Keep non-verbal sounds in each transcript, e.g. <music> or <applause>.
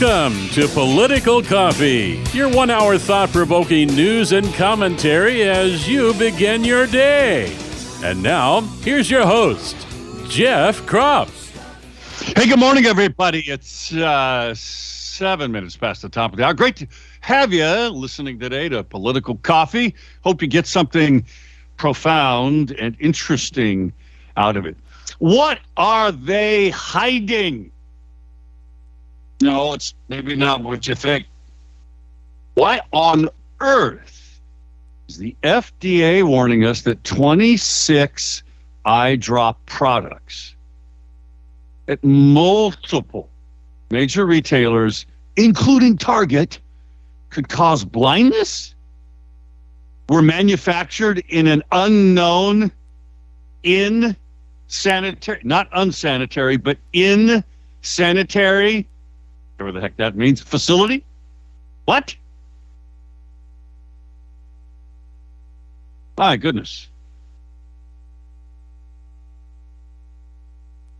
Welcome to Political Coffee, your one hour thought provoking news and commentary as you begin your day. And now, here's your host, Jeff Kropf. Hey, good morning, everybody. It's uh, seven minutes past the top of the hour. Great to have you listening today to Political Coffee. Hope you get something profound and interesting out of it. What are they hiding? No, it's maybe not what you think. Why on earth is the FDA warning us that 26 eye drop products at multiple major retailers, including Target, could cause blindness? Were manufactured in an unknown, in sanitary, not unsanitary, but in sanitary whatever the heck that means, facility? What? My goodness.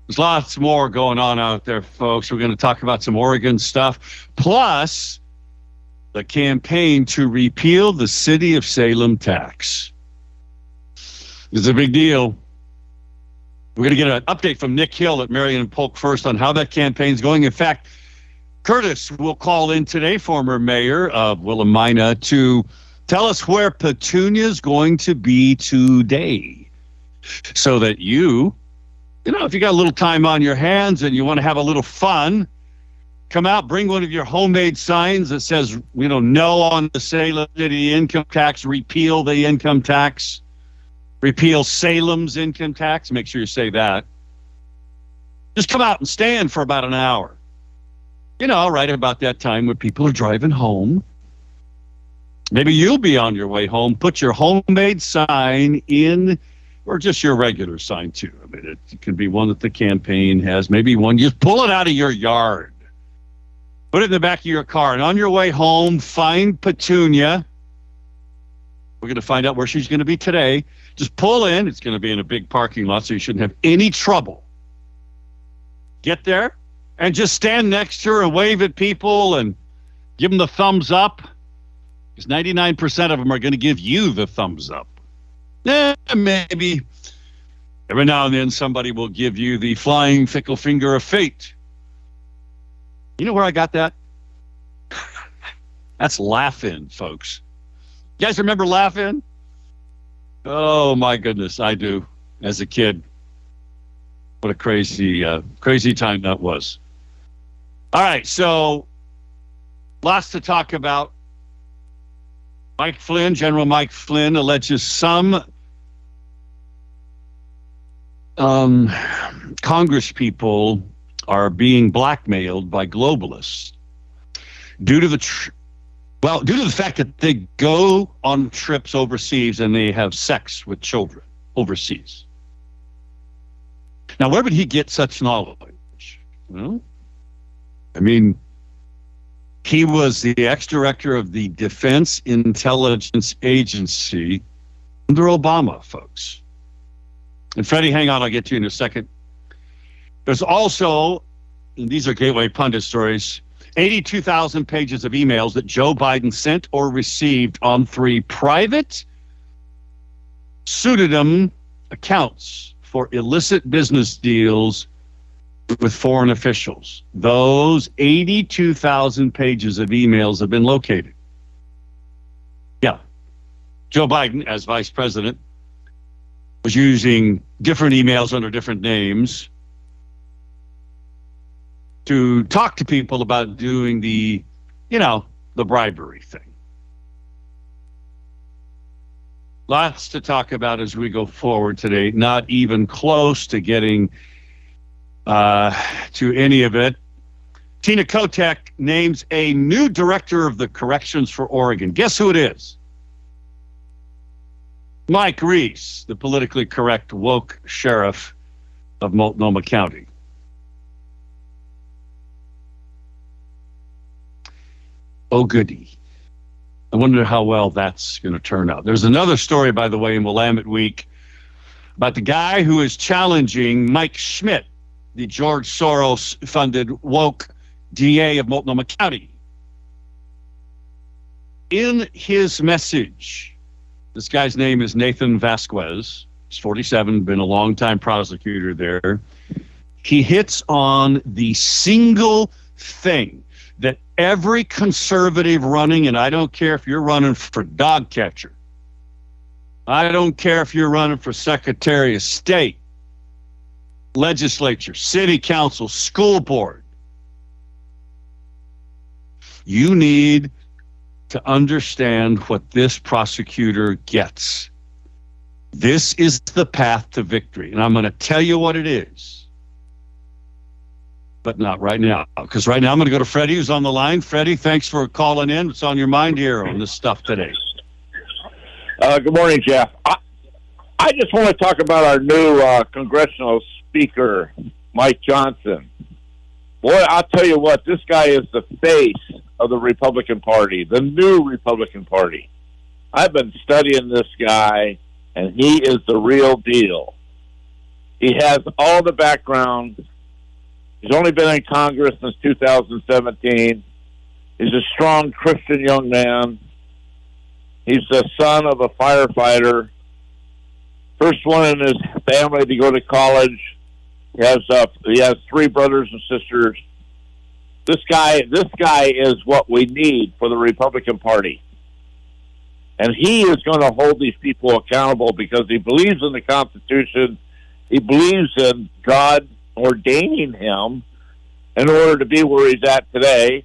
There's lots more going on out there, folks. We're going to talk about some Oregon stuff, plus the campaign to repeal the city of Salem tax. It's a big deal. We're going to get an update from Nick Hill at Marion Polk first on how that campaign's going. In fact, Curtis will call in today, former mayor of Willamina, to tell us where Petunia is going to be today so that you, you know, if you got a little time on your hands and you want to have a little fun, come out, bring one of your homemade signs that says, you know, no on the Salem City income tax, repeal the income tax, repeal Salem's income tax. Make sure you say that. Just come out and stand for about an hour you know, right about that time when people are driving home. Maybe you'll be on your way home. Put your homemade sign in, or just your regular sign too. I mean, it, can be one that the campaign has. Maybe one just pull it out of your yard, put it in the back of your car, and on your way home, find Petunia. We're going to find out where she's going to be today. Just pull in. It's going to be in a big parking lot, so you shouldn't have any trouble. Get there, and just stand next to her and wave at people and give them the thumbs up. Because 99% of them are going to give you the thumbs up. Eh, maybe every now and then somebody will give you the flying fickle finger of fate. You know where I got that? <laughs> That's Laugh-In, folks. You guys remember Laugh-In? Oh my goodness, I do. As a kid, what a crazy, uh, crazy time that was. All right, so lots to talk about. Mike Flynn, General Mike Flynn, alleges some um, Congress people are being blackmailed by globalists due to the tr- well, due to the fact that they go on trips overseas and they have sex with children overseas. Now, where would he get such knowledge? Well, I mean, he was the ex director of the Defense Intelligence Agency under Obama, folks. And Freddie, hang on, I'll get to you in a second. There's also, and these are Gateway Pundit stories, 82,000 pages of emails that Joe Biden sent or received on three private pseudonym accounts for illicit business deals with foreign officials. Those 82,000 pages of emails have been located. Yeah. Joe Biden, as vice president, was using different emails under different names to talk to people about doing the, you know, the bribery thing. Lots to talk about as we go forward today. Not even close to getting uh, to any of it. Tina Kotek names a new director of the corrections for Oregon. Guess who it is? Mike Reese, the politically correct woke sheriff of Multnomah County. Oh, goody. I wonder how well that's going to turn out. There's another story, by the way, in Willamette Week about the guy who is challenging Mike Schmidt the George Soros funded woke DA of Multnomah County. In his message, this guy's name is Nathan Vasquez. He's 47, been a long-time prosecutor there. He hits on the single thing that every conservative running, and I don't care if you're running for dog catcher, I don't care if you're running for Secretary of State, legislature, city council, school board. You need to understand what this prosecutor gets. This is the path to victory. And I'm going to tell you what it is. But not right now. Because right now I'm going to go to Freddie, who's on the line. Freddie, thanks for calling in. What's on your mind here on this stuff today? Uh, good morning, Jeff. I, I just want to talk about our new uh, congressional speaker, Mike Johnson. Boy, I'll tell you what, this guy is the face of the Republican Party, the new Republican Party. I've been studying this guy, and he is the real deal. He has all the background. He's only been in Congress since 2017. He's a strong Christian young man. He's the son of a firefighter. First one in his family to go to college. He has uh, he has three brothers and sisters. This guy, this guy is what we need for the Republican Party, and he is going to hold these people accountable because he believes in the Constitution. He believes in God ordaining him in order to be where he's at today.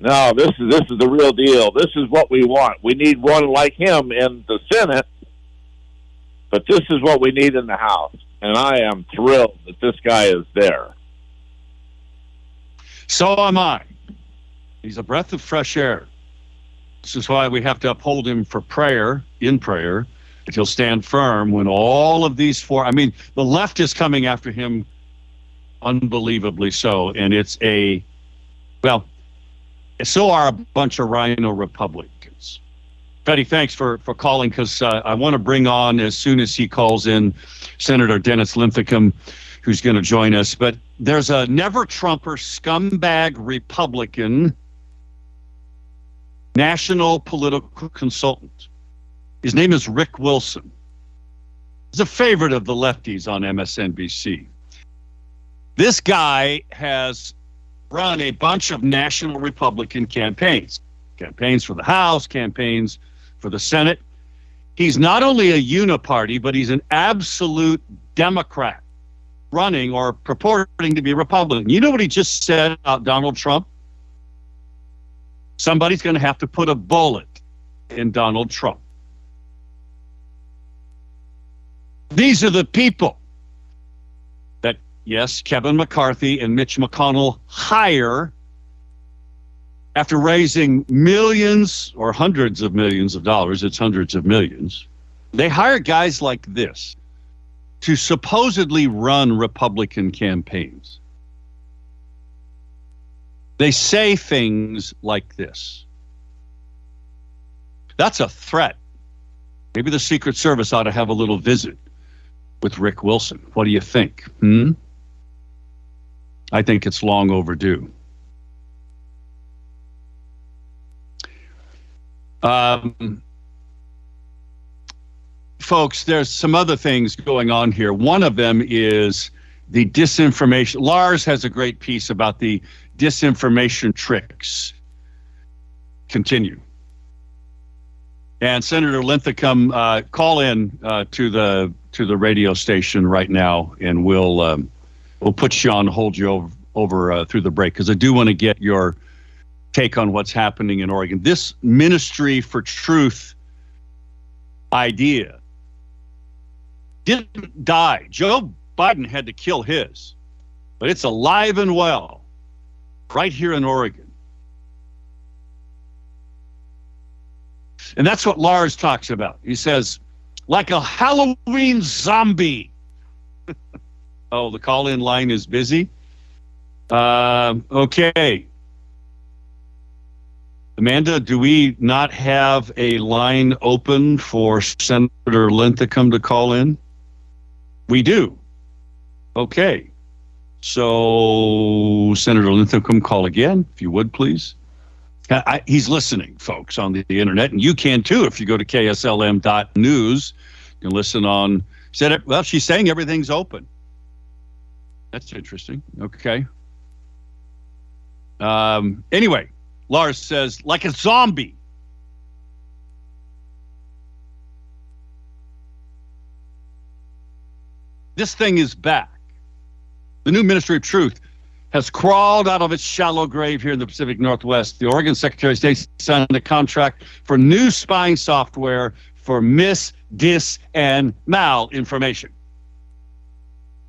No, this is this is the real deal. This is what we want. We need one like him in the Senate, but this is what we need in the House. And I am thrilled that this guy is there. So am I. He's a breath of fresh air. This is why we have to uphold him for prayer, in prayer, that he'll stand firm when all of these four. I mean, the left is coming after him unbelievably so. And it's a, well, so are a bunch of RINO Republicans. Betty, thanks for, for calling because uh, I want to bring on, as soon as he calls in, Senator Dennis Linthicum, who's going to join us. But there's a never Trumper scumbag Republican national political consultant. His name is Rick Wilson. He's a favorite of the lefties on MSNBC. This guy has run a bunch of national Republican campaigns campaigns for the House, campaigns for the Senate. He's not only a uniparty, but he's an absolute Democrat running or purporting to be Republican. You know what he just said about Donald Trump? Somebody's going to have to put a bullet in Donald Trump. These are the people that, yes, Kevin McCarthy and Mitch McConnell hire after raising millions or hundreds of millions of dollars, it's hundreds of millions. They hire guys like this to supposedly run Republican campaigns. They say things like this. That's a threat. Maybe the Secret Service ought to have a little visit with Rick Wilson. What do you think? Hmm? I think it's long overdue. Um, folks, there's some other things going on here. One of them is the disinformation. Lars has a great piece about the disinformation tricks. Continue. And Senator Linthicum, uh, call in uh, to the to the radio station right now, and we'll um, we'll put you on hold you over, over uh, through the break because I do want to get your take on what's happening in Oregon. This Ministry for Truth idea didn't die. Joe Biden had to kill his, but it's alive and well right here in Oregon. And that's what Lars talks about. He says, like a Halloween zombie. <laughs> Oh, the call in line is busy. Uh, okay. Amanda, do we not have a line open for Senator Linthicum to call in? We do. Okay. So, Senator Linthicum, call again, if you would, please. I, he's listening, folks, on the, the, internet, and you can too if you go to kslm.news. You can listen on. Said it. Well, she's saying everything's open. That's interesting. Okay. Um, anyway, Lars says, like a zombie. This thing is back. The new Ministry of Truth has crawled out of its shallow grave here in the Pacific Northwest. The Oregon Secretary of State signed a contract for new spying software for mis, dis, and malinformation.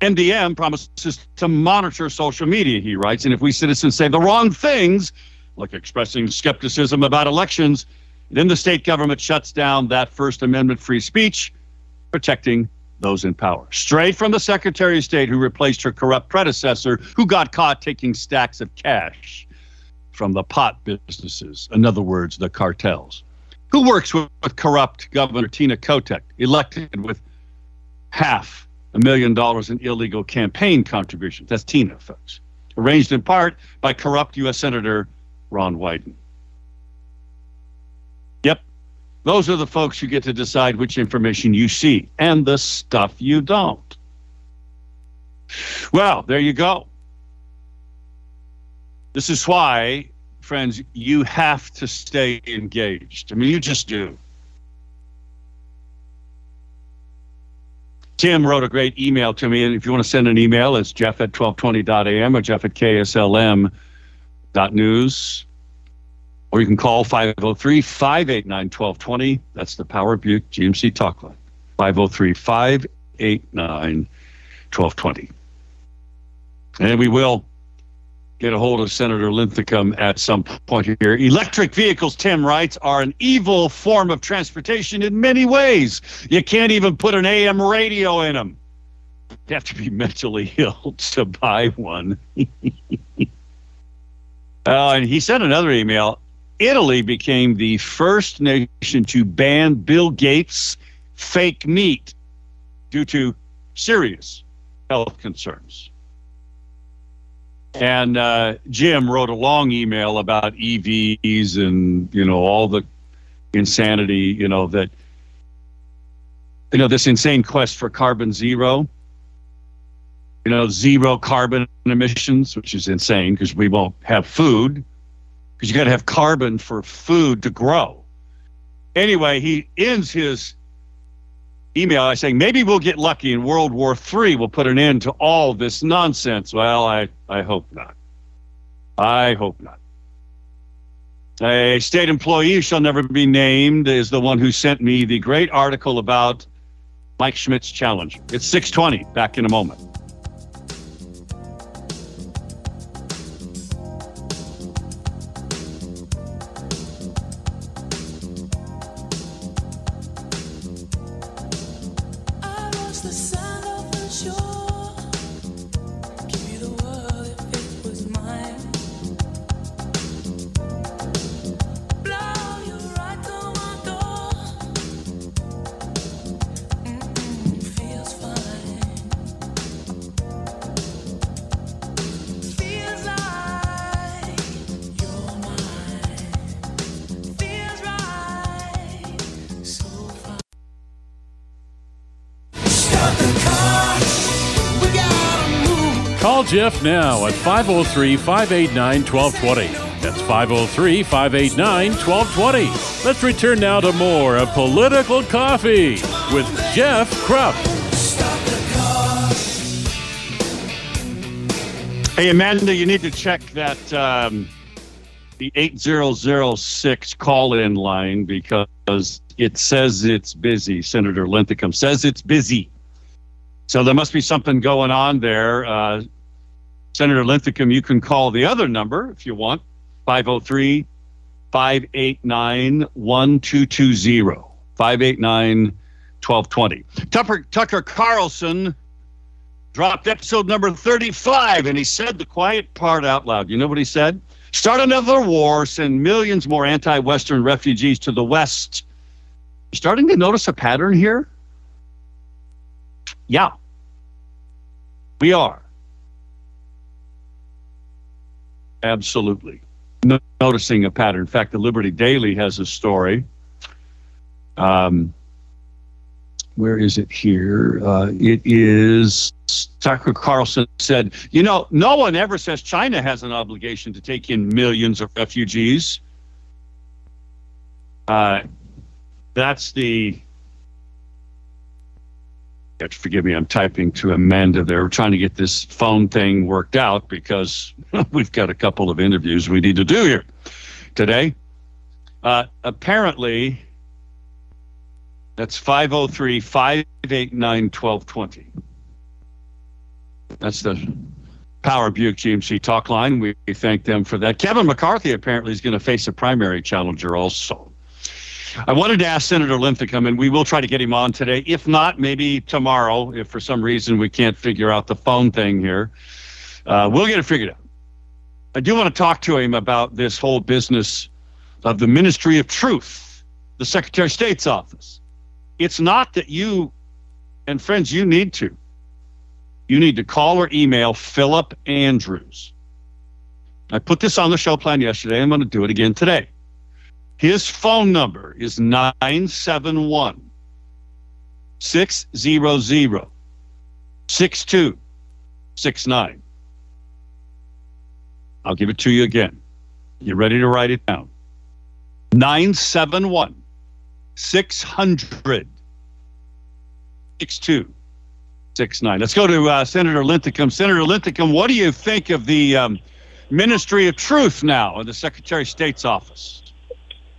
MDM promises to monitor social media, he writes, and if we citizens say the wrong things, like expressing skepticism about elections, then the state government shuts down that First Amendment free speech, protecting those in power. Straight from the Secretary of State who replaced her corrupt predecessor, who got caught taking stacks of cash from the pot businesses, in other words, the cartels. Who works with, with corrupt Governor Tina Kotek, elected with half a million dollars in illegal campaign contributions? That's Tina, folks. Arranged in part by corrupt U.S. Senator Ron Wyden. Yep. Those are the folks who get to decide which information you see and the stuff you don't. Well, there you go. This is why, friends, you have to stay engaged. I mean, you just do. Tim wrote a great email to me, and if you want to send an email, it's jeff at 1220.am or jeff at kslm.news or you can call 503 589 1220. That's the Power Buick GMC talk line. 503 589 1220. And we will get a hold of Senator Linthicum at some point here. Electric vehicles, Tim writes, are an evil form of transportation in many ways. You can't even put an AM radio in them. You have to be <laughs> mentally <laughs> ill to buy one. <laughs> uh, and he sent another email. Italy became the first nation to ban Bill Gates' fake meat due to serious health concerns. And uh, Jim wrote a long email about EVs and you know all the insanity, you know that you know this insane quest for carbon zero. You know zero carbon emissions, which is insane because we won't have food because you got to have carbon for food to grow. Anyway, he ends his email by saying maybe we'll get lucky and World War III will put an end to all this nonsense. Well, I, I hope not. I hope not. A state employee shall never be named is the one who sent me the great article about Mike Schmidt's challenge. It's 620. Back in a moment. Jeff now at 503 589 1220. That's 503 589 1220. Let's return now to more of Political Coffee with Jeff Kropf. Hey, Amanda, you need to check that um, the 8006 call in line because it says it's busy. Senator Linthicum says it's busy. So there must be something going on there. Uh, Senator Linthicum, you can call the other number if you want 503 589 1220. 589 1220. Tucker, Carlson dropped episode number 35 and he said the quiet part out loud. You know what he said? Start another war, send millions more anti Western refugees to the West. Starting to notice a pattern here? Yeah, we are. Absolutely. No- noticing a pattern. In fact, the Liberty Daily has a story. Um, where is it here? Uh, it is Tucker Carlson said, you know, no one ever says China has an obligation to take in millions of refugees. Uh, that's the. Forgive me. I'm typing to Amanda. They're trying to get this phone thing worked out because <laughs> we've got a couple of interviews we need to do here today. Uh, apparently, that's 503 589 1220. That's the Power Buick GMC talk line. We thank them for that. Kevin McCarthy apparently is going to face a primary challenger also. I wanted to ask Senator Linthicum, and we will try to get him on today. If not, maybe tomorrow, if for some reason we can't figure out the phone thing here. Uh, we'll get it figured out. I do want to talk to him about this whole business of the Ministry of Truth, the Secretary of State's office. It's not that you, and friends, you need to. You need to call or email Phillip Andrews. I put this on the show plan yesterday. I'm going to do it again today. His phone number is 971 600 6269. I'll give it to you again. You ready to write it down? 971 600 6269. Let's go to uh, Senator Linthicum. Senator Linthicum, what do you think of the um, Ministry of Truth now in the Secretary of State's office?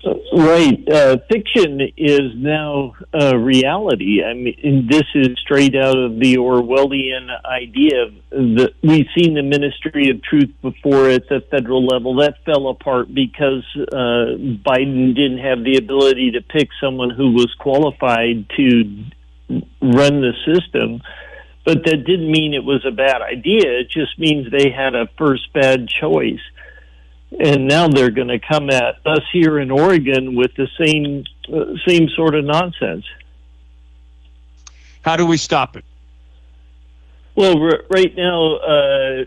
Right. Uh, fiction is now a reality. I mean, this is straight out of the Orwellian idea. That we've seen the Ministry of Truth before at the federal level. That fell apart because uh, Biden didn't have the ability to pick someone who was qualified to run the system. But that didn't mean it was a bad idea. It just means they had a first bad choice and now they're going to come at us here in Oregon with the same uh, same sort of nonsense. How do we stop it? Well, r- right now, uh,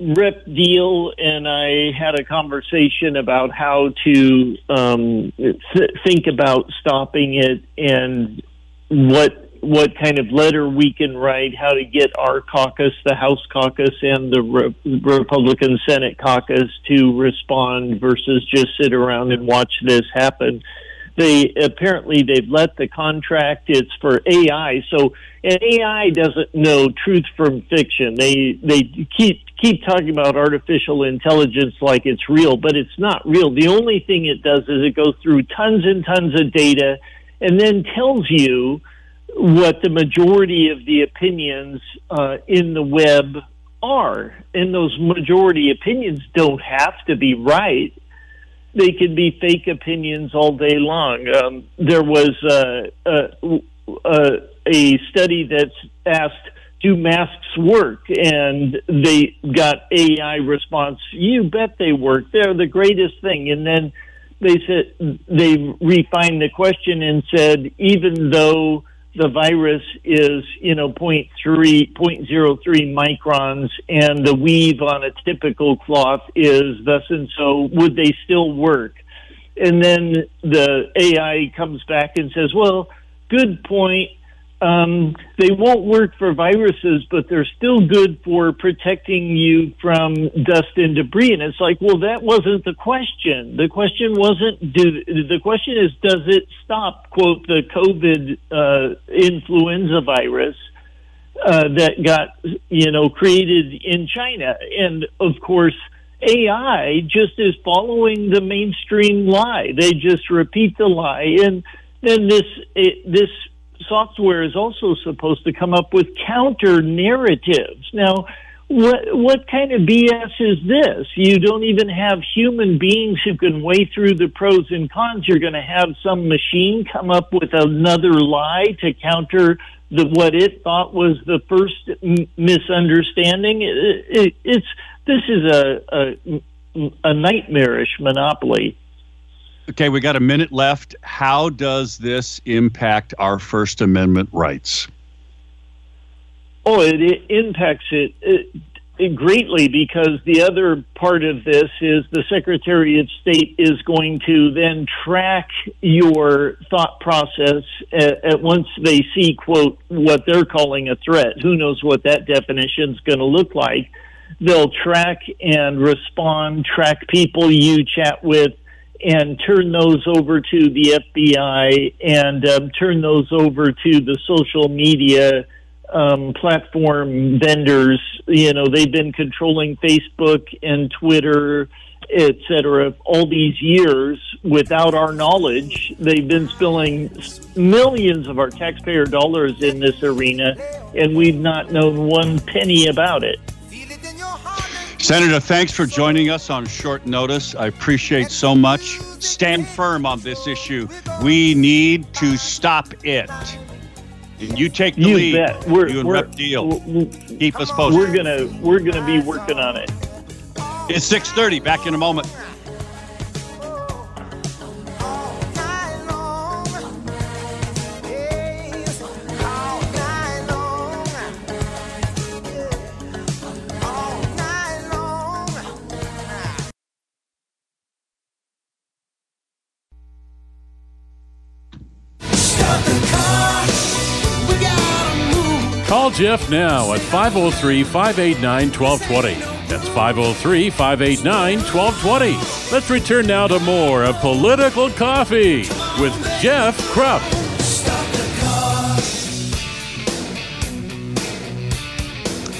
Rep Diehl and I had a conversation about how to um, th- think about stopping it and what what kind of letter we can write, how to get our caucus, the House caucus, and the Re- Republican Senate caucus to respond versus just sit around and watch this happen. They apparently they've let the contract. It's for AI, so and AI doesn't know truth from fiction. They they keep keep talking about artificial intelligence like it's real, but it's not real. The only thing it does is it goes through tons and tons of data and then tells you what the majority of the opinions uh, in the web are. And those majority opinions don't have to be right. They can be fake opinions all day long. Um, there was uh, uh, uh a study that's asked, do masks work? And they got AI response, you bet they work. They're the greatest thing. And then they said, they refined the question and said, even though the virus is, you know, 0.3, 0.03 microns and the weave on a typical cloth is thus and so, would they still work? And then the AI comes back and says, well, good point um, they won't work for viruses, but they're still good for protecting you from dust and debris. And it's like, well, that wasn't the question. The question wasn't, do, the question is, does it stop, quote, the COVID uh, influenza virus uh, that got, you know, created in China? And of course, AI just is following the mainstream lie. They just repeat the lie. And then this, it, this software is also supposed to come up with counter narratives. Now, what what kind of BS is this? You don't even have human beings who can weigh through the pros and cons. You're going to have some machine come up with another lie to counter the what it thought was the first m- misunderstanding. It, it, it's this is a, a a nightmarish monopoly. Okay, we got a minute left. How does this impact our First Amendment rights? Oh, it, it impacts it, it, greatly because the other part of this is the Secretary of State is going to then track your thought process at, at once they see, quote, what they're calling a threat. Who knows what that definition is going to look like? They'll track and respond, track people you chat with, and turn those over to the FBI and um, turn those over to the social media um, platform vendors. You know, they've been controlling Facebook and Twitter, et cetera, all these years without our knowledge. They've been spilling millions of our taxpayer dollars in this arena, and we've not known one penny about it. Senator, thanks for joining us on short notice. I appreciate so much. Stand firm on this issue. We need to stop it. And you take the You lead. bet. We're, you and we're, Rep Diehl. Keep us posted. We're gonna we're gonna be working on it. It's 6:30. Back in a moment. Jeff now at 503 589 1220. That's 503 589 1220. Let's return now to more of Political Coffee with Jeff Kropf.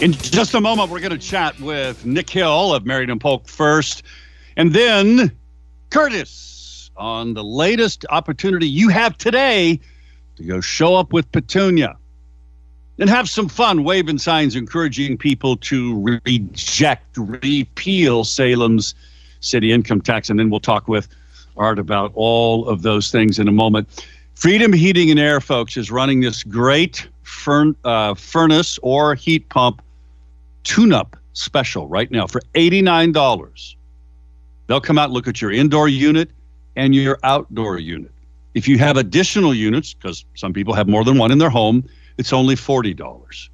In just a moment, we're going to chat with Nick Hill of Marion and Polk First, and then Curtis on the latest opportunity you have today to go show up with Petunia and have some fun waving signs encouraging people to reject, repeal Salem's city income tax. And then we'll talk with Art about all of those things in a moment. Freedom Heating and Air, folks, is running this great furn, uh, furnace or heat pump tune up special right now for $89. They'll come out look at your indoor unit and your outdoor unit. If you have additional units, because some people have more than one in their home, it's only $40.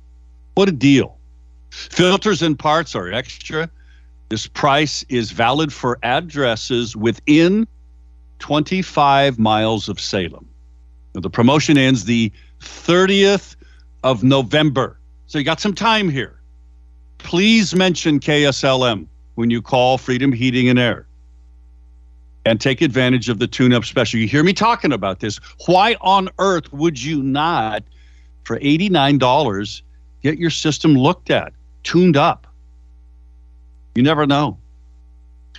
What a deal. Filters and parts are extra. This price is valid for addresses within 25 miles of Salem. Now, the promotion ends the 30th of November. So you got some time here. Please mention KSLM when you call Freedom Heating and Air and take advantage of the tune up special. You hear me talking about this. Why on earth would you not, for $89, get your system looked at, tuned up? You never know.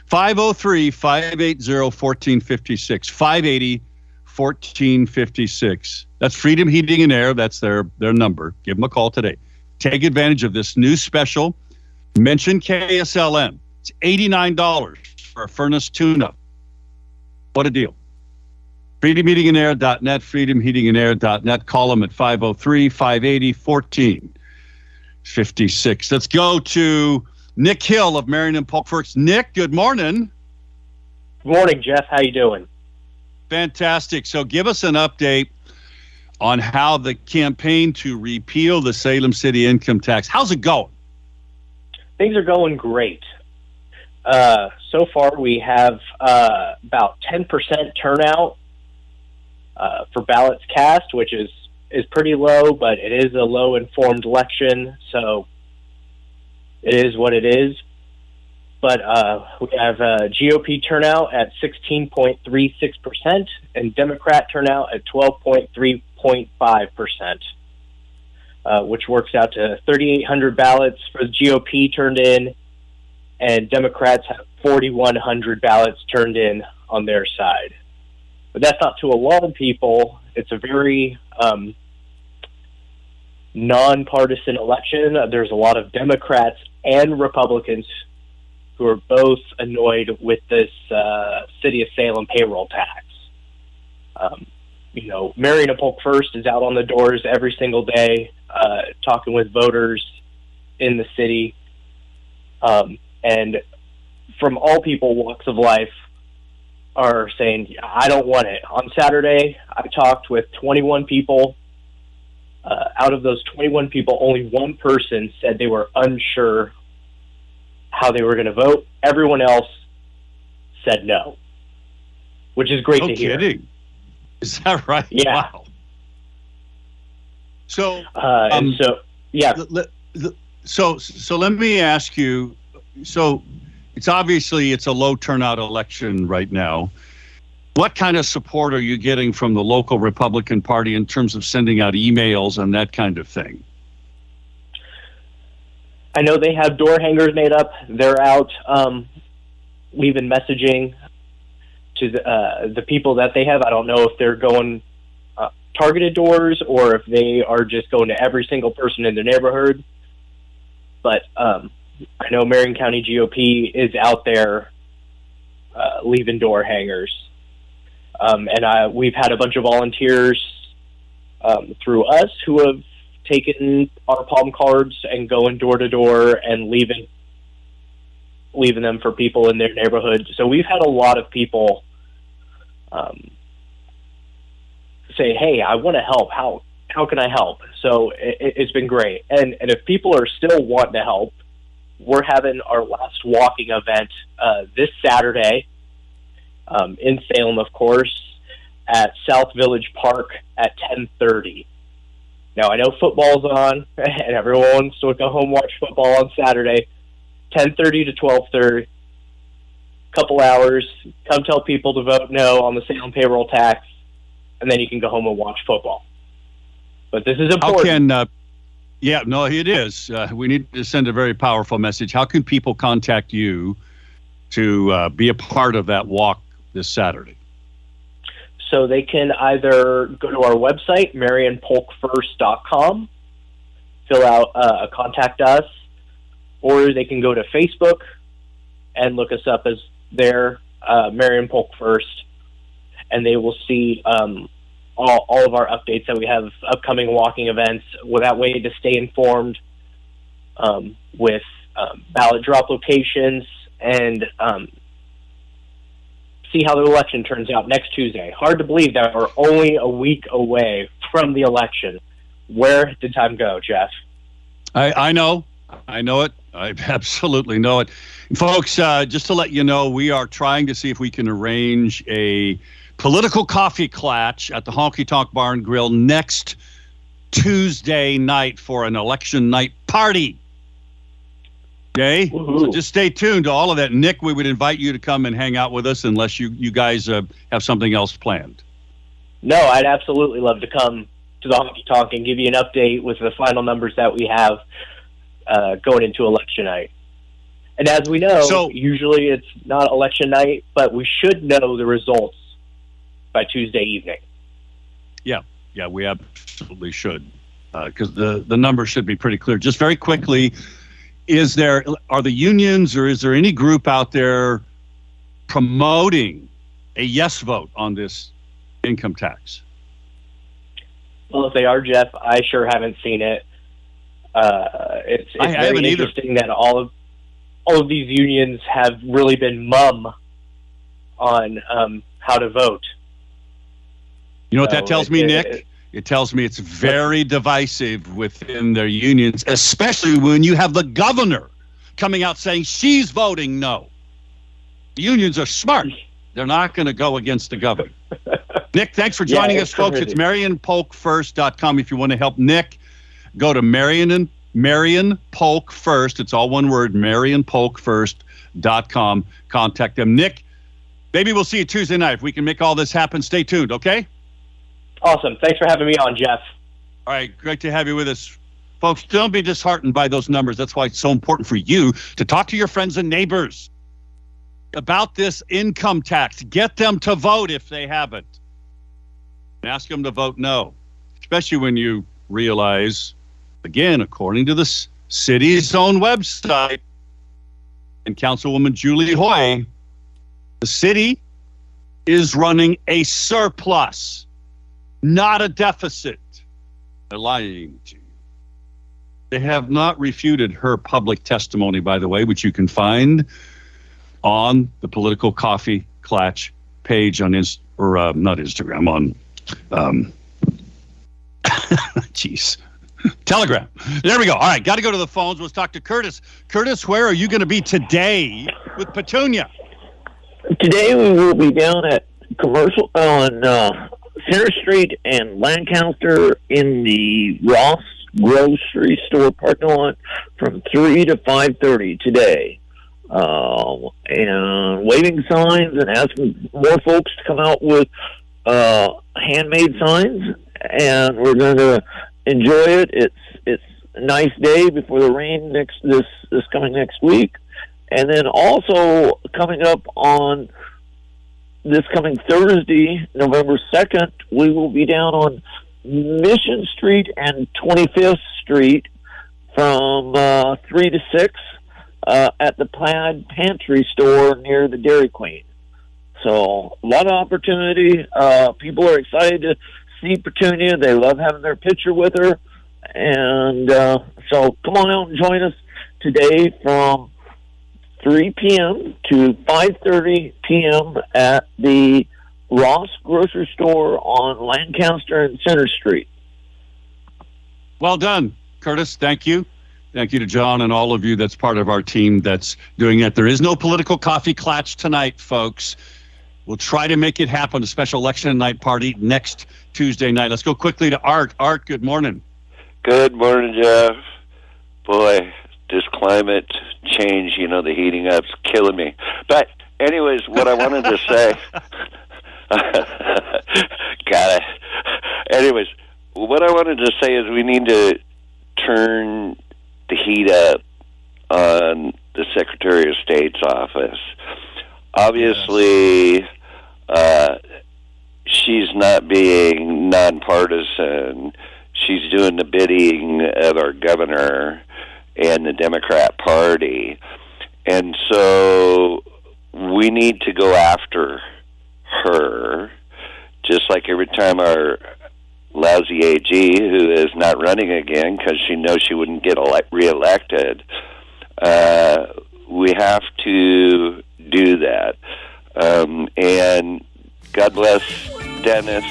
503 580 1456. 580 1456. That's Freedom Heating and Air. That's their, their number. Give them a call today. Take advantage of this new special. Mention KSLM. It's $89 for a furnace tune up. What a deal. FreedomHeatingandAir.net, FreedomHeatingandAir.net. Call them at 503 580 1456. Let's go to Nick Hill of Marion and Polk First. Nick, good morning. Good morning, Jeff. How you doing? Fantastic. So give us an update on how the campaign to repeal the Salem City income tax. How's it going? Things are going great. Uh, so far, we have uh, about 10% turnout uh, for ballots cast, which is, is pretty low, but it is a low informed election, so it is what it is. But uh, we have uh, GOP turnout at 16.36% and Democrat turnout at 12.3.5%, uh, which works out to 3,800 ballots for the GOP turned in, and Democrats have 4,100 ballots turned in on their side. But that's not to alarm people. It's a very um, nonpartisan election. There's a lot of Democrats and Republicans who are both annoyed with this uh, city of Salem payroll tax. Um, you know, Marion and Polk First is out on the doors every single day, uh, talking with voters in the city, um, and from all people walks of life are saying, "I don't want it." On Saturday, I talked with 21 people. Uh, out of those 21 people, only one person said they were unsure how they were going to vote. Everyone else said no, which is great no to hear. kidding. Is that right? Yeah. Wow. So, Uh, and Um, so, yeah, le- le- le- so, so let me ask you. So, it's obviously it's a low turnout election right now. What kind of support are you getting from the local Republican Party in terms of sending out emails and that kind of thing? I know they have door hangers made up. They're out um, been messaging to the, uh, the people that they have. I don't know if they're going uh, targeted doors or if they are just going to every single person in their neighborhood. But um, I know Marion County GOP is out there uh, leaving door hangers. Um, and I, we've had a bunch of volunteers um, through us who have taken our palm cards and going door to door and leaving leaving them for people in their neighborhood. So we've had a lot of people um, say, "Hey, I want to help. How how can I help?" So it, it's been great. And and if people are still wanting to help, we're having our last walking event uh, this Saturday um, in Salem, of course, at South Village Park at ten thirty. Now I know football's on, <laughs> and everyone wants to go home watch football on Saturday, ten thirty to twelve thirty. Couple hours. Come tell people to vote no on the Salem payroll tax, and then you can go home and watch football. But this is How important. can? Uh, yeah, no, it is. Uh, we need to send a very powerful message. How can people contact you to uh, be a part of that walk this Saturday? So they can either go to our website, marionpolkfirst.com, fill out uh, contact us, or they can go to Facebook and look us up as there, uh, Marion Polk First, and they will see um, all, all of our updates that we have upcoming walking events. That way to stay informed um, with um, ballot drop locations and um, see how the election turns out next Tuesday. Hard to believe that we're only a week away from the election. Where did time go, Jeff? I, I know. I know it. I <laughs> absolutely know it. Folks, uh, just to let you know, we are trying to see if we can arrange a political coffee clatch at the Honky Tonk Bar and Grill next Tuesday night for an election night party. Okay? So just stay tuned to all of that. Nick, we would invite you to come and hang out with us unless you, you guys uh, have something else planned. No, I'd absolutely love to come to the honky tonk and give you an update with the final numbers that we have uh, going into election night. And as we know, So- usually it's not election night, but we should know the results by Tuesday evening. Yeah, yeah, we absolutely should, because the the numbers should be pretty clear. Just very quickly, is there are the unions or is there any group out there promoting a yes vote on this income tax? Well, if they are, Jeff, I sure haven't seen it. Uh, it's it's I very haven't either. interesting that all of all of these unions have really been mum on um, how to vote. You know what So that oh, tells it- me, it- Nick? it- It tells me it's very divisive within their unions, especially when you have the governor coming out saying she's voting no. The unions are smart. They're not going to go against the governor. <laughs> Nick, thanks for joining it's us, folks. It's MarionPolkFirst.com. If you want to help Nick, go to Marion and Marion Polk First. It's all one word, MarionPolkFirst.com. Contact them. Nick, maybe we'll see you Tuesday night. If we can make all this happen, stay tuned, okay? Awesome. Thanks for having me on, Jeff. All right, great to have you with us. Folks, don't be disheartened by those numbers. That's why it's so important for you to talk to your friends and neighbors about this income tax. Get them to vote if they haven't. And ask them to vote no, especially when you realize, again, according to the city's own website and Councilwoman Julie Hoy, the city is running a surplus not a deficit. They're lying to you. They have not refuted her public testimony, by the way, which you can find on the Political Coffee Clatch page on Inst- or uh, not Instagram on, um, <laughs> jeez, Telegram. There we go. All right, got to go to the phones. Let's talk to Curtis. Curtis, where are you going to be today with Petunia? Today we will be down at commercial on uh, Center Street and Lancaster in the Ross grocery store parking lot from three to five thirty today. Uh, and waving signs and asking more folks to come out with uh, handmade signs, and we're going to enjoy it. It's it's a nice day before the rain next this this coming next week, and then also coming up on this coming Thursday, November second, we will be down on Mission Street and 25th Street from uh, 3 to 6 uh, at the Plaid Pantry store near the Dairy Queen. So, a lot of opportunity. Uh, people are excited to see Petunia. They love having their picture with her. And uh, so, come on out and join us today from 3 p.m. to 5:30 p.m. at the Ross Grocery Store on Lancaster and Center Street. Well done, Curtis. Thank you. Thank you to John and all of you that's part of our team that's doing it. There is no political coffee clutch tonight, folks. We'll try to make it happen, a special election night party next Tuesday night. Let's go quickly to Art. Art, good morning. Good morning, Jeff. Boy, this climate change, you know, the heating up's killing me. But, anyways, what I wanted to say. <laughs> Got it. Anyways, what I wanted to say is we need to turn the heat up on the Secretary of State's office. Obviously, yes. uh, she's not being nonpartisan. She's doing the bidding of our governor and the Democrat Party. And so we need to go after her, just like every time our lousy AG, who is not running again because she knows she wouldn't get elect- reelected, uh, we have to do that. Um, and God bless Dennis.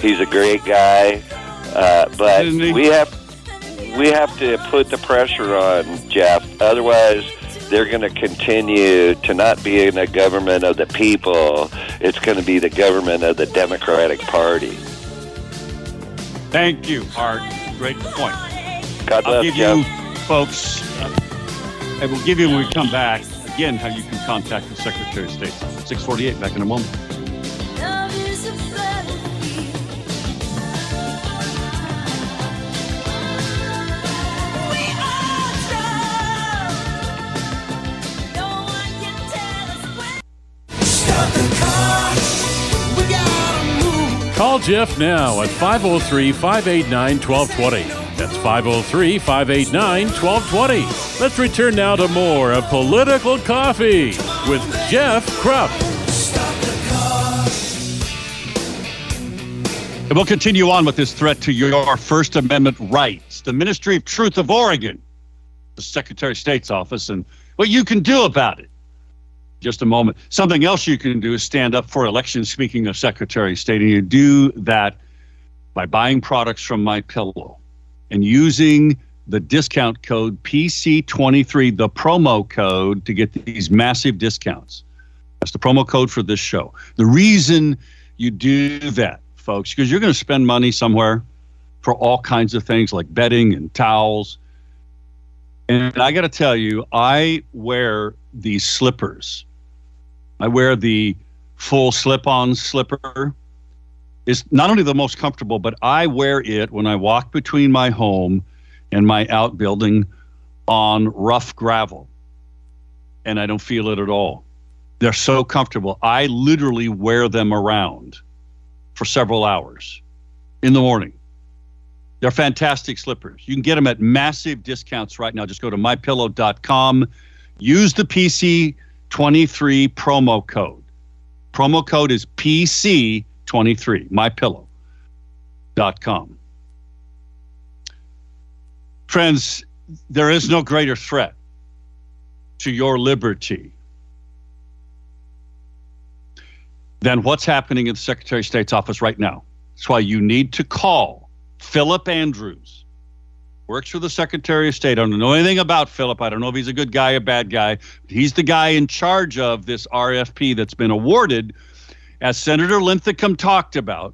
He's a great guy, uh, but we have we have to put the pressure on Jeff. Otherwise, they're going to continue to not be in a government of the people. It's going to be the government of the Democratic Party. Thank you, Art. Great point. God bless I'll give Jeff. you, folks, uh, I will give you when we come back, again, how you can contact the Secretary of State. 648, back in a moment. Call Jeff now at 503 589 1220. That's 503 589 1220. Let's return now to more of Political Coffee with Jeff Kropf. And we'll continue on with this threat to your First Amendment rights. The Ministry of Truth of Oregon, the Secretary of State's office, and what you can do about it just a moment. Something else you can do is stand up for elections. Speaking of Secretary of State, and you do that by buying products from My Pillow and using the discount code PC23, the promo code to get these massive discounts. That's the promo code for this show. The reason you do that, folks, because you're going to spend money somewhere for all kinds of things like bedding and towels. And I got to tell you, I wear these slippers I wear the full slip on slipper. It's not only the most comfortable, but I wear it when I walk between my home and my outbuilding on rough gravel. And I don't feel it at all. They're so comfortable. I literally wear them around for several hours in the morning. They're fantastic slippers. You can get them at massive discounts right now. Just go to mypillow.com. Use the PC 23 promo code. Promo code is PC23, mypillow.com. Friends, there is no greater threat to your liberty than what's happening in the Secretary of State's office right now. That's why you need to call Phillip Andrews works for the Secretary of State. I don't know anything about Phillip. I don't know if he's a good guy, or a bad guy. He's the guy in charge of this RFP that's been awarded, as Senator Linthicum talked about,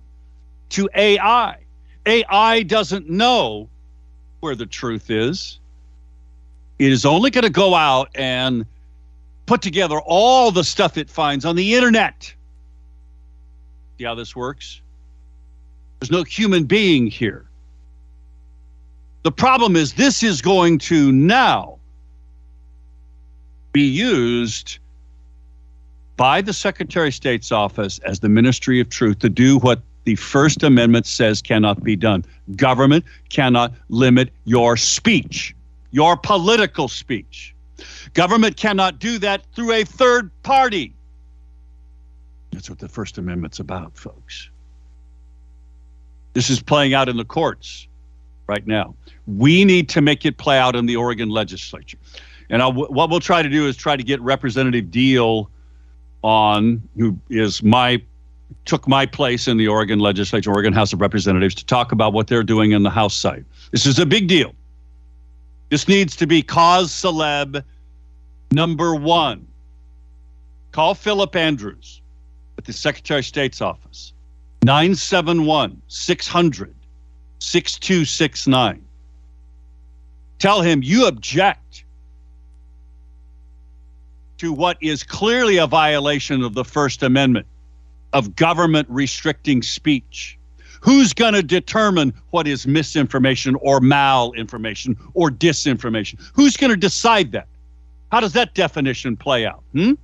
to AI. AI doesn't know where the truth is. It is only going to go out and put together all the stuff it finds on the internet. See how this works? There's no human being here. The problem is, this is going to now be used by the Secretary of State's office as the Ministry of Truth to do what the First Amendment says cannot be done. Government cannot limit your speech, your political speech. Government cannot do that through a third party. That's what the First Amendment's about, folks. This is playing out in the courts right now. We need to make it play out in the Oregon legislature. And I'll, what we'll try to do is try to get Representative Diehl on, who is my took my place in the Oregon legislature, Oregon House of Representatives, to talk about what they're doing in the House side. This is a big deal. This needs to be cause celeb number one. Call Phillip Andrews at the Secretary of State's office, 971 600 6269. Tell him you object to what is clearly a violation of the First Amendment of government restricting speech. Who's going to determine what is misinformation or malinformation or disinformation? Who's going to decide that? How does that definition play out? Hmm?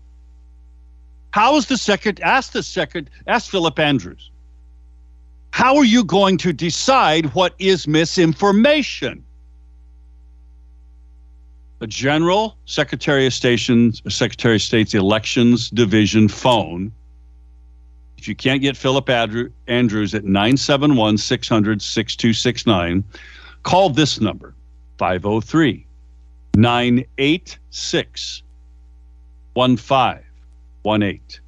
How is the second? Ask the second. Ask Phillip Andrews. How are you going to decide what is misinformation? The General Secretary of Station's Secretary of State's Elections Division phone. If you can't get Phillip Andrews at 971 600 6269, call this number 503 986 1518.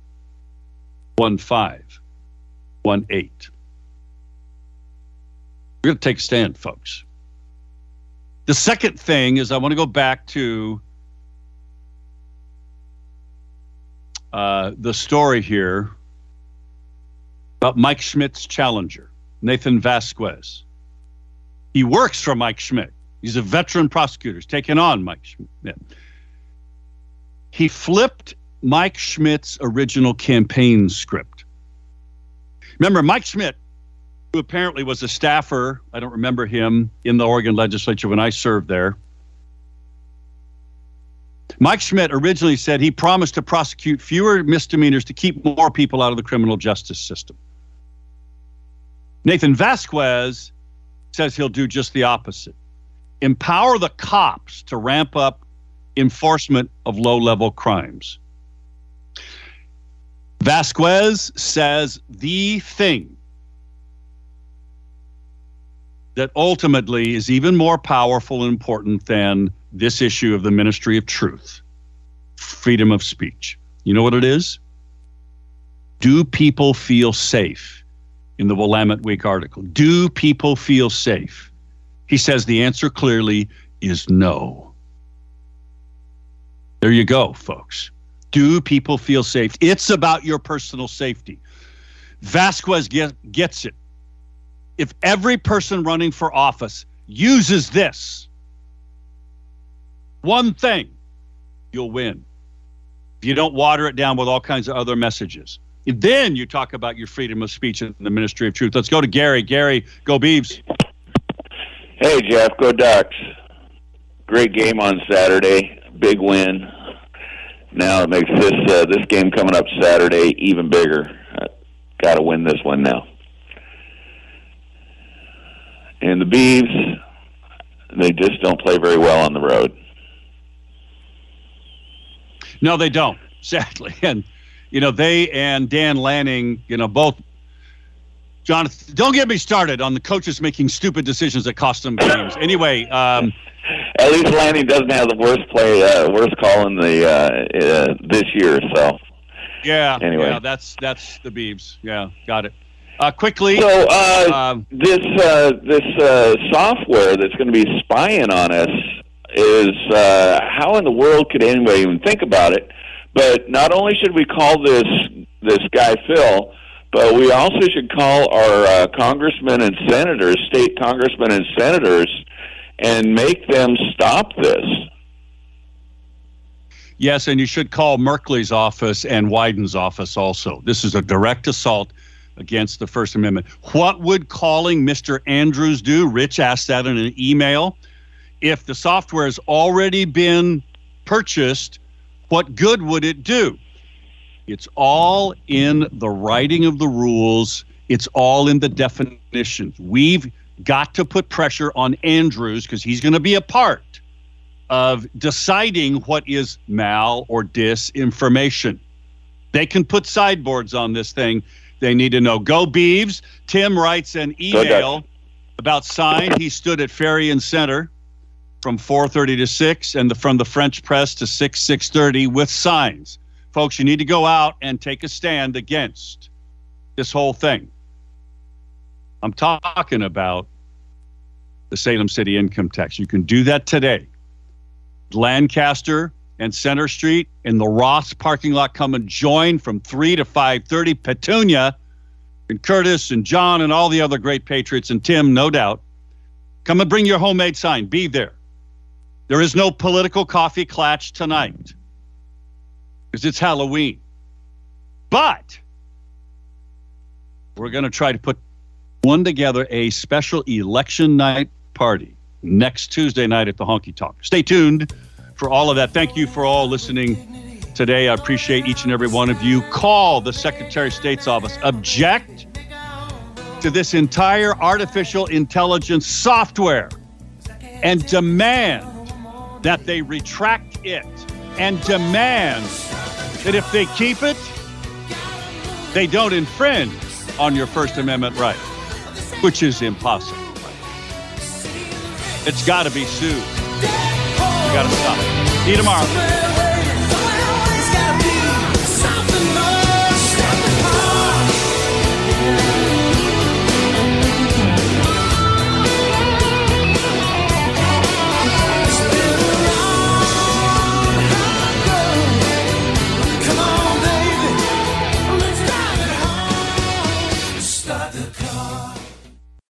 1518. We're going to take a stand, folks. The second thing is I want to go back to uh, the story here about Mike Schmidt's challenger, Nathan Vasquez. He works for Mike Schmidt. He's a veteran prosecutor. He's taken on Mike Schmidt. He flipped Mike Schmidt's original campaign script. Remember, Mike Schmidt who apparently was a staffer. I don't remember him in the Oregon legislature when I served there. Mike Schmidt originally said he promised to prosecute fewer misdemeanors to keep more people out of the criminal justice system. Nathan Vasquez says he'll do just the opposite empower the cops to ramp up enforcement of low level crimes. Vasquez says the thing that ultimately is even more powerful and important than this issue of the ministry of truth freedom of speech. You know what it is? Do people feel safe? In the Willamette Week article, do people feel safe? He says the answer clearly is no. There you go, folks. Do people feel safe? It's about your personal safety. Vasquez get, gets it if every person running for office uses this one thing, you'll win. If you don't water it down with all kinds of other messages. Then you talk about your freedom of speech in the Ministry of Truth. Let's go to Gary. Gary, go Beavs. Hey, Jeff, go Ducks. Great game on Saturday. Big win. Now it makes this uh, this game coming up Saturday even bigger. Uh, Got to win this one now. And the Beavs, they just don't play very well on the road. No, they don't, <laughs> sadly. And, you know, they and Dan Lanning, you know, both. Jonathan, don't get me started on the coaches making stupid decisions that cost them games. Anyway, um, <laughs> at least Lanning doesn't have the worst play, uh, worst call in the uh, uh, this year. So yeah, anyway, yeah, that's that's the Beavs. Yeah, got it. Uh, quickly. So uh, um, this uh, this uh, software that's going to be spying on us is uh, how in the world could anybody even think about it? But not only should we call this this guy Phil, but we also should call our uh, congressmen and senators, state congressmen and senators, and make them stop this. Yes, and you should call Merkley's office and Wyden's office also. This is a direct assault against the First Amendment. What would calling Mr. Andrews do? Rich asked that in an email. If the software has already been purchased, what good would it do? It's all in the writing of the rules, it's all in the definitions. We've got to put pressure on Andrews because he's going to be a part of deciding what is mal or disinformation. They can put sideboards on this thing. They need to know. Go Beavs. Tim writes an email about sign. He stood at Ferry and Center from 4:30 to 6 and the, from the French press to 6 6:30 with signs. Folks, you need to go out and take a stand against this whole thing. I'm talking about the Salem City income tax. You can do that today. Lancaster and Center Street in the Ross parking lot. Come and join from 3 to 5.30. Petunia and Curtis and John and all the other great patriots and Tim, no doubt. Come and bring your homemade sign. Be there. There is no political coffee clatch tonight because it's Halloween. But we're going to try to put one together a special election night party next Tuesday night at the Honky Talk. Stay tuned for all of that. Thank you for all listening today. I appreciate each and every one of you. Call the Secretary of State's office. Object to this entire artificial intelligence software and demand that they retract it and demand that if they keep it, they don't infringe on your First Amendment right, which is impossible. It's got to be sued. You got to stop. See you tomorrow.